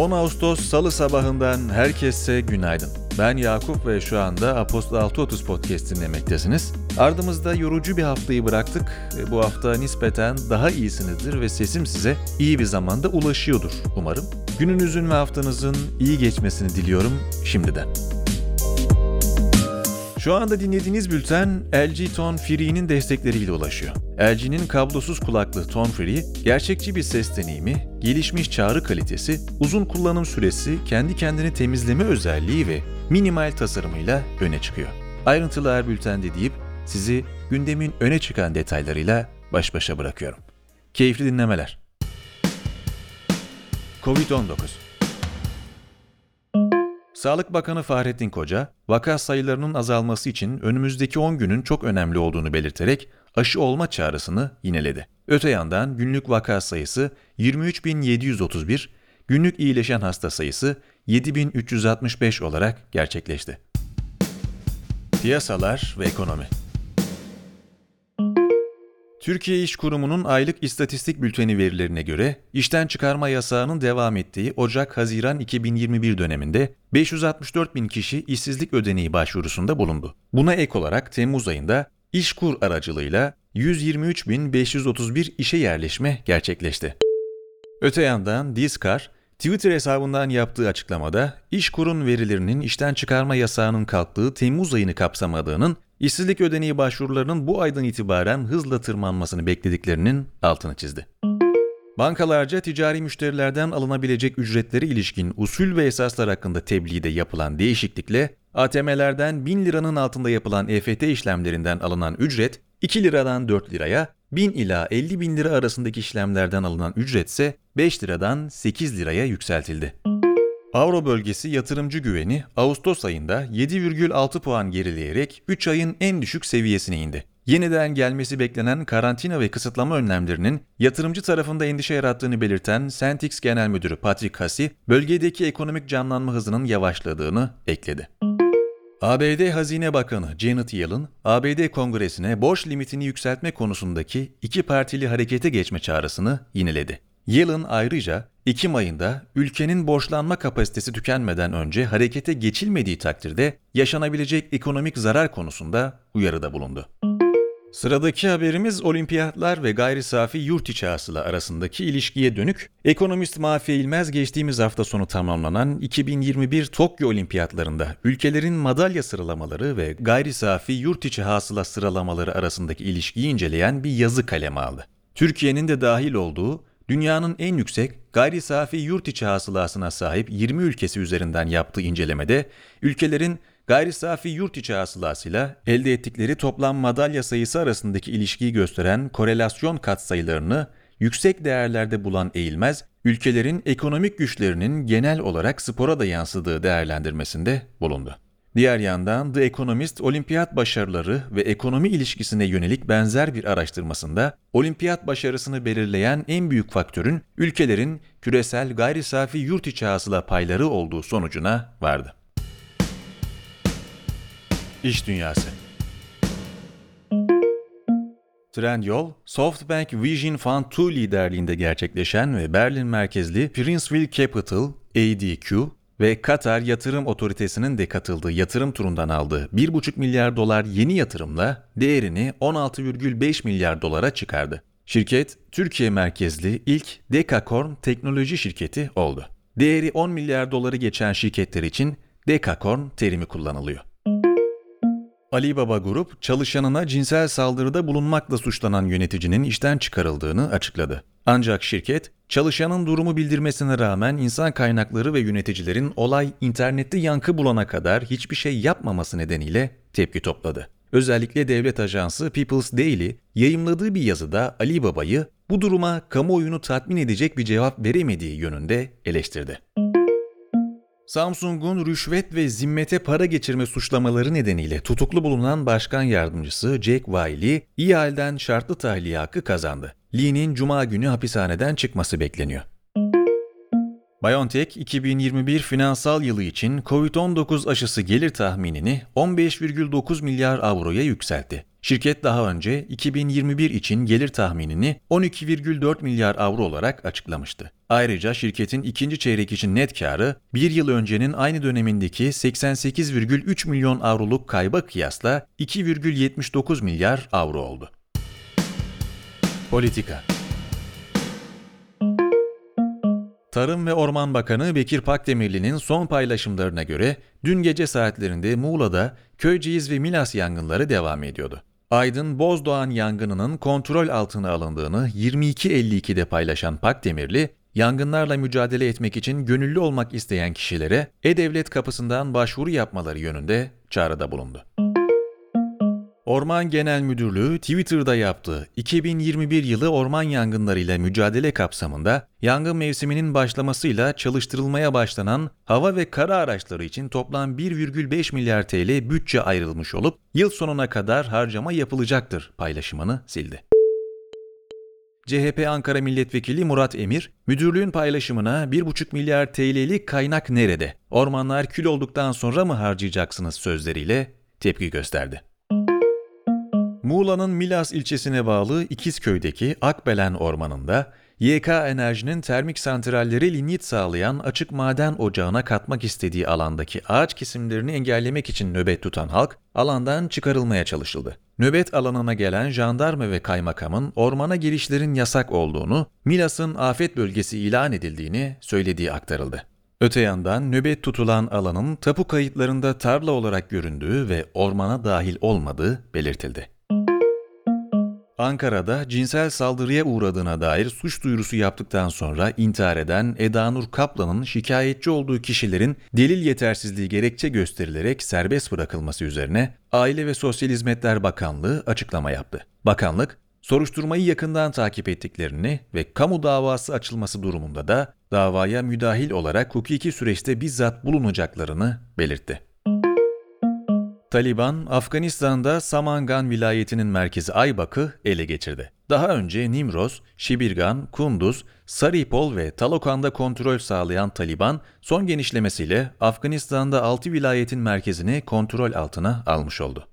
10 Ağustos Salı sabahından herkese günaydın. Ben Yakup ve şu anda Apostol 630 Podcast dinlemektesiniz. Ardımızda yorucu bir haftayı bıraktık. E, Bu hafta nispeten daha iyisinizdir ve sesim size iyi bir zamanda ulaşıyordur umarım. Gününüzün ve haftanızın iyi geçmesini diliyorum şimdiden. Şu anda dinlediğiniz bülten LG Tone Free'nin destekleriyle ulaşıyor. LG'nin kablosuz kulaklığı Tone Free, gerçekçi bir ses deneyimi, gelişmiş çağrı kalitesi, uzun kullanım süresi, kendi kendini temizleme özelliği ve minimal tasarımıyla öne çıkıyor. Ayrıntılar bültende deyip sizi gündemin öne çıkan detaylarıyla baş başa bırakıyorum. Keyifli dinlemeler. Covid-19 Sağlık Bakanı Fahrettin Koca, vaka sayılarının azalması için önümüzdeki 10 günün çok önemli olduğunu belirterek aşı olma çağrısını yineledi. Öte yandan günlük vaka sayısı 23.731, günlük iyileşen hasta sayısı 7.365 olarak gerçekleşti. Piyasalar ve ekonomi Türkiye İş Kurumu'nun aylık istatistik bülteni verilerine göre işten çıkarma yasağının devam ettiği Ocak-Haziran 2021 döneminde 564 bin kişi işsizlik ödeneği başvurusunda bulundu. Buna ek olarak Temmuz ayında İşkur aracılığıyla 123.531 işe yerleşme gerçekleşti. Öte yandan Diskar, Twitter hesabından yaptığı açıklamada İşkur'un verilerinin işten çıkarma yasağının kalktığı Temmuz ayını kapsamadığının, işsizlik ödeneği başvurularının bu aydan itibaren hızla tırmanmasını beklediklerinin altını çizdi. Bankalarca ticari müşterilerden alınabilecek ücretleri ilişkin usul ve esaslar hakkında tebliğde yapılan değişiklikle ATM'lerden 1000 liranın altında yapılan EFT işlemlerinden alınan ücret 2 liradan 4 liraya, 1000 ila 50 bin lira arasındaki işlemlerden alınan ücret ise 5 liradan 8 liraya yükseltildi. Avro bölgesi yatırımcı güveni Ağustos ayında 7,6 puan gerileyerek 3 ayın en düşük seviyesine indi. Yeniden gelmesi beklenen karantina ve kısıtlama önlemlerinin yatırımcı tarafında endişe yarattığını belirten Centix Genel Müdürü Patrick Hasi, bölgedeki ekonomik canlanma hızının yavaşladığını ekledi. ABD Hazine Bakanı Janet Yellen, ABD Kongresi'ne borç limitini yükseltme konusundaki iki partili harekete geçme çağrısını yineledi. Yellen ayrıca Ekim ayında ülkenin borçlanma kapasitesi tükenmeden önce harekete geçilmediği takdirde yaşanabilecek ekonomik zarar konusunda uyarıda bulundu. Sıradaki haberimiz olimpiyatlar ve gayri safi yurt içi hasıla arasındaki ilişkiye dönük. Ekonomist Mahfi İlmez geçtiğimiz hafta sonu tamamlanan 2021 Tokyo Olimpiyatlarında ülkelerin madalya sıralamaları ve gayri safi yurt içi hasıla sıralamaları arasındaki ilişkiyi inceleyen bir yazı kaleme aldı. Türkiye'nin de dahil olduğu dünyanın en yüksek gayri safi yurt içi hasılasına sahip 20 ülkesi üzerinden yaptığı incelemede ülkelerin gayri safi yurt içi hasılasıyla elde ettikleri toplam madalya sayısı arasındaki ilişkiyi gösteren korelasyon katsayılarını yüksek değerlerde bulan Eğilmez, ülkelerin ekonomik güçlerinin genel olarak spora da yansıdığı değerlendirmesinde bulundu. Diğer yandan The Economist olimpiyat başarıları ve ekonomi ilişkisine yönelik benzer bir araştırmasında olimpiyat başarısını belirleyen en büyük faktörün ülkelerin küresel gayri safi yurt içi hasıla payları olduğu sonucuna vardı. İş Dünyası Trendyol, SoftBank Vision Fund 2 liderliğinde gerçekleşen ve Berlin merkezli Princeville Capital, ADQ ve Katar Yatırım Otoritesi'nin de katıldığı yatırım turundan aldığı 1,5 milyar dolar yeni yatırımla değerini 16,5 milyar dolara çıkardı. Şirket, Türkiye merkezli ilk Dekakorn teknoloji şirketi oldu. Değeri 10 milyar doları geçen şirketler için Dekakorn terimi kullanılıyor. Alibaba Grup, çalışanına cinsel saldırıda bulunmakla suçlanan yöneticinin işten çıkarıldığını açıkladı. Ancak şirket, çalışanın durumu bildirmesine rağmen insan kaynakları ve yöneticilerin olay internette yankı bulana kadar hiçbir şey yapmaması nedeniyle tepki topladı. Özellikle devlet ajansı People's Daily yayımladığı bir yazıda Alibaba'yı bu duruma kamuoyunu tatmin edecek bir cevap veremediği yönünde eleştirdi. Samsung'un rüşvet ve zimmete para geçirme suçlamaları nedeniyle tutuklu bulunan başkan yardımcısı Jack Wiley, iyi halden şartlı tahliye hakkı kazandı. Lee'nin cuma günü hapishaneden çıkması bekleniyor. BioNTech 2021 finansal yılı için COVID-19 aşısı gelir tahminini 15,9 milyar avroya yükseltti. Şirket daha önce 2021 için gelir tahminini 12,4 milyar avro olarak açıklamıştı. Ayrıca şirketin ikinci çeyrek için net karı bir yıl öncenin aynı dönemindeki 88,3 milyon avroluk kayba kıyasla 2,79 milyar avro oldu. Politika Tarım ve Orman Bakanı Bekir Pakdemirli'nin son paylaşımlarına göre dün gece saatlerinde Muğla'da Köyceğiz ve Milas yangınları devam ediyordu. Aydın Bozdoğan yangınının kontrol altına alındığını 22.52'de paylaşan Pakdemirli, yangınlarla mücadele etmek için gönüllü olmak isteyen kişilere E-Devlet kapısından başvuru yapmaları yönünde çağrıda bulundu. Orman Genel Müdürlüğü Twitter'da yaptığı 2021 yılı orman yangınlarıyla mücadele kapsamında yangın mevsiminin başlamasıyla çalıştırılmaya başlanan hava ve kara araçları için toplam 1,5 milyar TL bütçe ayrılmış olup yıl sonuna kadar harcama yapılacaktır paylaşımını sildi. CHP Ankara Milletvekili Murat Emir, müdürlüğün paylaşımına 1,5 milyar TL'lik kaynak nerede? Ormanlar kül olduktan sonra mı harcayacaksınız sözleriyle tepki gösterdi. Muğla'nın Milas ilçesine bağlı İkizköy'deki Akbelen Ormanı'nda YK Enerji'nin termik santralleri linyit sağlayan açık maden ocağına katmak istediği alandaki ağaç kesimlerini engellemek için nöbet tutan halk alandan çıkarılmaya çalışıldı. Nöbet alanına gelen jandarma ve kaymakamın ormana girişlerin yasak olduğunu, Milas'ın afet bölgesi ilan edildiğini söylediği aktarıldı. Öte yandan nöbet tutulan alanın tapu kayıtlarında tarla olarak göründüğü ve ormana dahil olmadığı belirtildi. Ankara'da cinsel saldırıya uğradığına dair suç duyurusu yaptıktan sonra intihar eden Eda Nur Kaplan'ın şikayetçi olduğu kişilerin delil yetersizliği gerekçe gösterilerek serbest bırakılması üzerine Aile ve Sosyal Hizmetler Bakanlığı açıklama yaptı. Bakanlık, soruşturmayı yakından takip ettiklerini ve kamu davası açılması durumunda da davaya müdahil olarak hukuki süreçte bizzat bulunacaklarını belirtti. Taliban, Afganistan'da Samangan vilayetinin merkezi Aybak'ı ele geçirdi. Daha önce Nimroz, Şibirgan, Kunduz, Saripol ve Talokan'da kontrol sağlayan Taliban, son genişlemesiyle Afganistan'da 6 vilayetin merkezini kontrol altına almış oldu.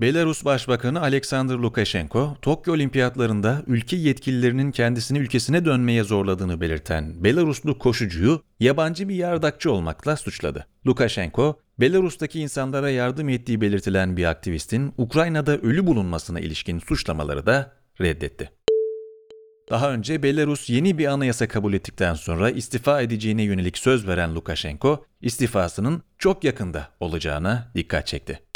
Belarus Başbakanı Alexander Lukashenko, Tokyo Olimpiyatlarında ülke yetkililerinin kendisini ülkesine dönmeye zorladığını belirten Belaruslu koşucuyu yabancı bir yardakçı olmakla suçladı. Lukashenko, Belarus'taki insanlara yardım ettiği belirtilen bir aktivistin Ukrayna'da ölü bulunmasına ilişkin suçlamaları da reddetti. Daha önce Belarus yeni bir anayasa kabul ettikten sonra istifa edeceğine yönelik söz veren Lukashenko, istifasının çok yakında olacağına dikkat çekti.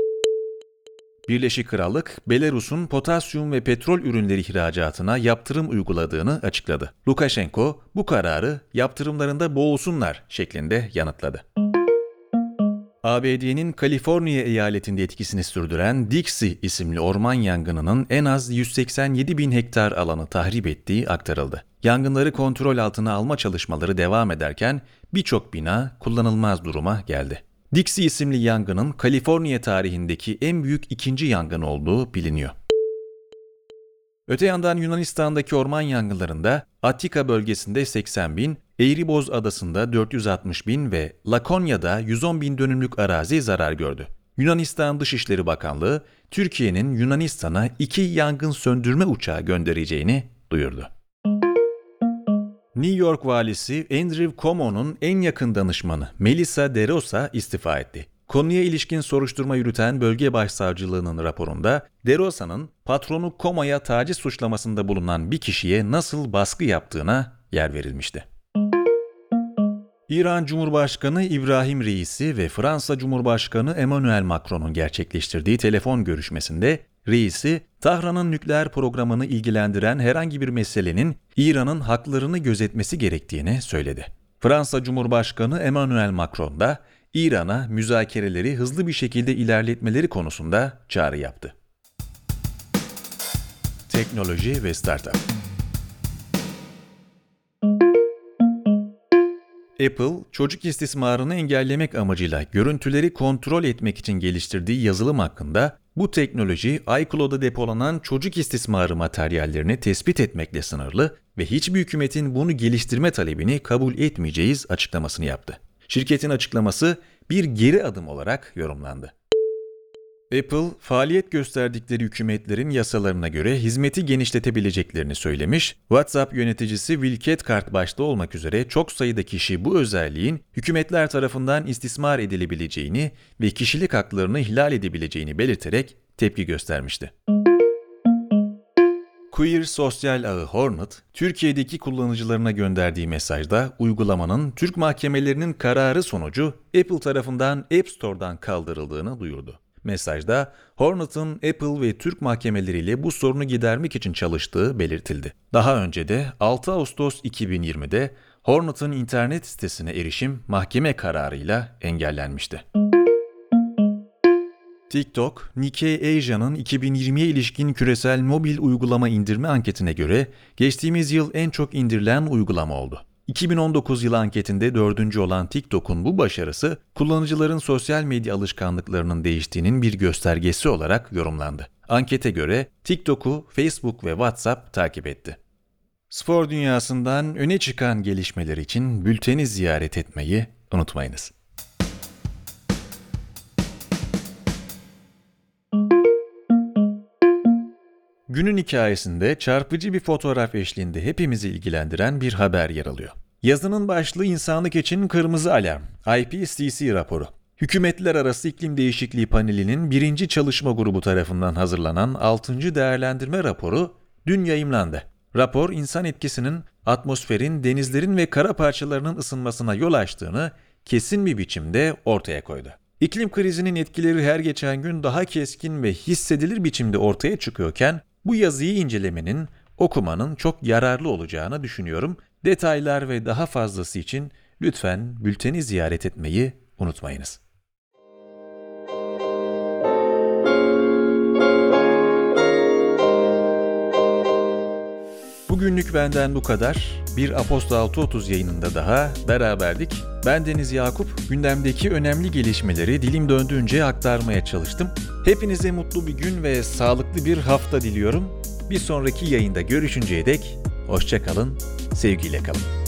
Birleşik Krallık, Belarus'un potasyum ve petrol ürünleri ihracatına yaptırım uyguladığını açıkladı. Lukashenko bu kararı yaptırımlarında boğulsunlar şeklinde yanıtladı. ABD'nin Kaliforniya eyaletinde etkisini sürdüren Dixie isimli orman yangınının en az 187 bin hektar alanı tahrip ettiği aktarıldı. Yangınları kontrol altına alma çalışmaları devam ederken birçok bina kullanılmaz duruma geldi. Dixie isimli yangının Kaliforniya tarihindeki en büyük ikinci yangın olduğu biliniyor. Öte yandan Yunanistan'daki orman yangınlarında Attika bölgesinde 80 bin, Eğriboz adasında 460 bin ve Lakonya'da 110 bin dönümlük arazi zarar gördü. Yunanistan Dışişleri Bakanlığı, Türkiye'nin Yunanistan'a iki yangın söndürme uçağı göndereceğini duyurdu. New York valisi Andrew Cuomo'nun en yakın danışmanı Melissa DeRosa istifa etti. Konuya ilişkin soruşturma yürüten bölge başsavcılığının raporunda DeRosa'nın patronu Cuomo'ya taciz suçlamasında bulunan bir kişiye nasıl baskı yaptığına yer verilmişti. İran Cumhurbaşkanı İbrahim Reisi ve Fransa Cumhurbaşkanı Emmanuel Macron'un gerçekleştirdiği telefon görüşmesinde Reisi, Tahran'ın nükleer programını ilgilendiren herhangi bir meselenin İran'ın haklarını gözetmesi gerektiğini söyledi. Fransa Cumhurbaşkanı Emmanuel Macron da İran'a müzakereleri hızlı bir şekilde ilerletmeleri konusunda çağrı yaptı. Teknoloji ve Startup Apple, çocuk istismarını engellemek amacıyla görüntüleri kontrol etmek için geliştirdiği yazılım hakkında bu teknoloji iCloud'a depolanan çocuk istismarı materyallerini tespit etmekle sınırlı ve hiçbir hükümetin bunu geliştirme talebini kabul etmeyeceğiz açıklamasını yaptı. Şirketin açıklaması bir geri adım olarak yorumlandı. Apple, faaliyet gösterdikleri hükümetlerin yasalarına göre hizmeti genişletebileceklerini söylemiş, WhatsApp yöneticisi Will Cathcart başta olmak üzere çok sayıda kişi bu özelliğin hükümetler tarafından istismar edilebileceğini ve kişilik haklarını ihlal edebileceğini belirterek tepki göstermişti. Queer sosyal ağı Hornet, Türkiye'deki kullanıcılarına gönderdiği mesajda uygulamanın Türk mahkemelerinin kararı sonucu Apple tarafından App Store'dan kaldırıldığını duyurdu. Mesajda Hornet'ın Apple ve Türk mahkemeleriyle bu sorunu gidermek için çalıştığı belirtildi. Daha önce de 6 Ağustos 2020'de Hornet'ın internet sitesine erişim mahkeme kararıyla engellenmişti. TikTok, Nikkei Asia'nın 2020'ye ilişkin küresel mobil uygulama indirme anketine göre geçtiğimiz yıl en çok indirilen uygulama oldu. 2019 yılı anketinde dördüncü olan TikTok'un bu başarısı, kullanıcıların sosyal medya alışkanlıklarının değiştiğinin bir göstergesi olarak yorumlandı. Ankete göre TikTok'u Facebook ve WhatsApp takip etti. Spor dünyasından öne çıkan gelişmeler için bülteni ziyaret etmeyi unutmayınız. Günün hikayesinde çarpıcı bir fotoğraf eşliğinde hepimizi ilgilendiren bir haber yer alıyor. Yazının başlığı insanlık için kırmızı alarm, IPCC raporu. Hükümetler Arası İklim Değişikliği Paneli'nin birinci çalışma grubu tarafından hazırlanan 6. değerlendirme raporu dün yayımlandı. Rapor insan etkisinin atmosferin, denizlerin ve kara parçalarının ısınmasına yol açtığını kesin bir biçimde ortaya koydu. İklim krizinin etkileri her geçen gün daha keskin ve hissedilir biçimde ortaya çıkıyorken bu yazıyı incelemenin, okumanın çok yararlı olacağını düşünüyorum. Detaylar ve daha fazlası için lütfen bülteni ziyaret etmeyi unutmayınız. Bugünlük benden bu kadar. Bir Apostol 630 yayınında daha beraberdik. Ben Deniz Yakup, gündemdeki önemli gelişmeleri dilim döndüğünce aktarmaya çalıştım. Hepinize mutlu bir gün ve sağlıklı bir hafta diliyorum. Bir sonraki yayında görüşünceye dek hoşça kalın, sevgiyle kalın.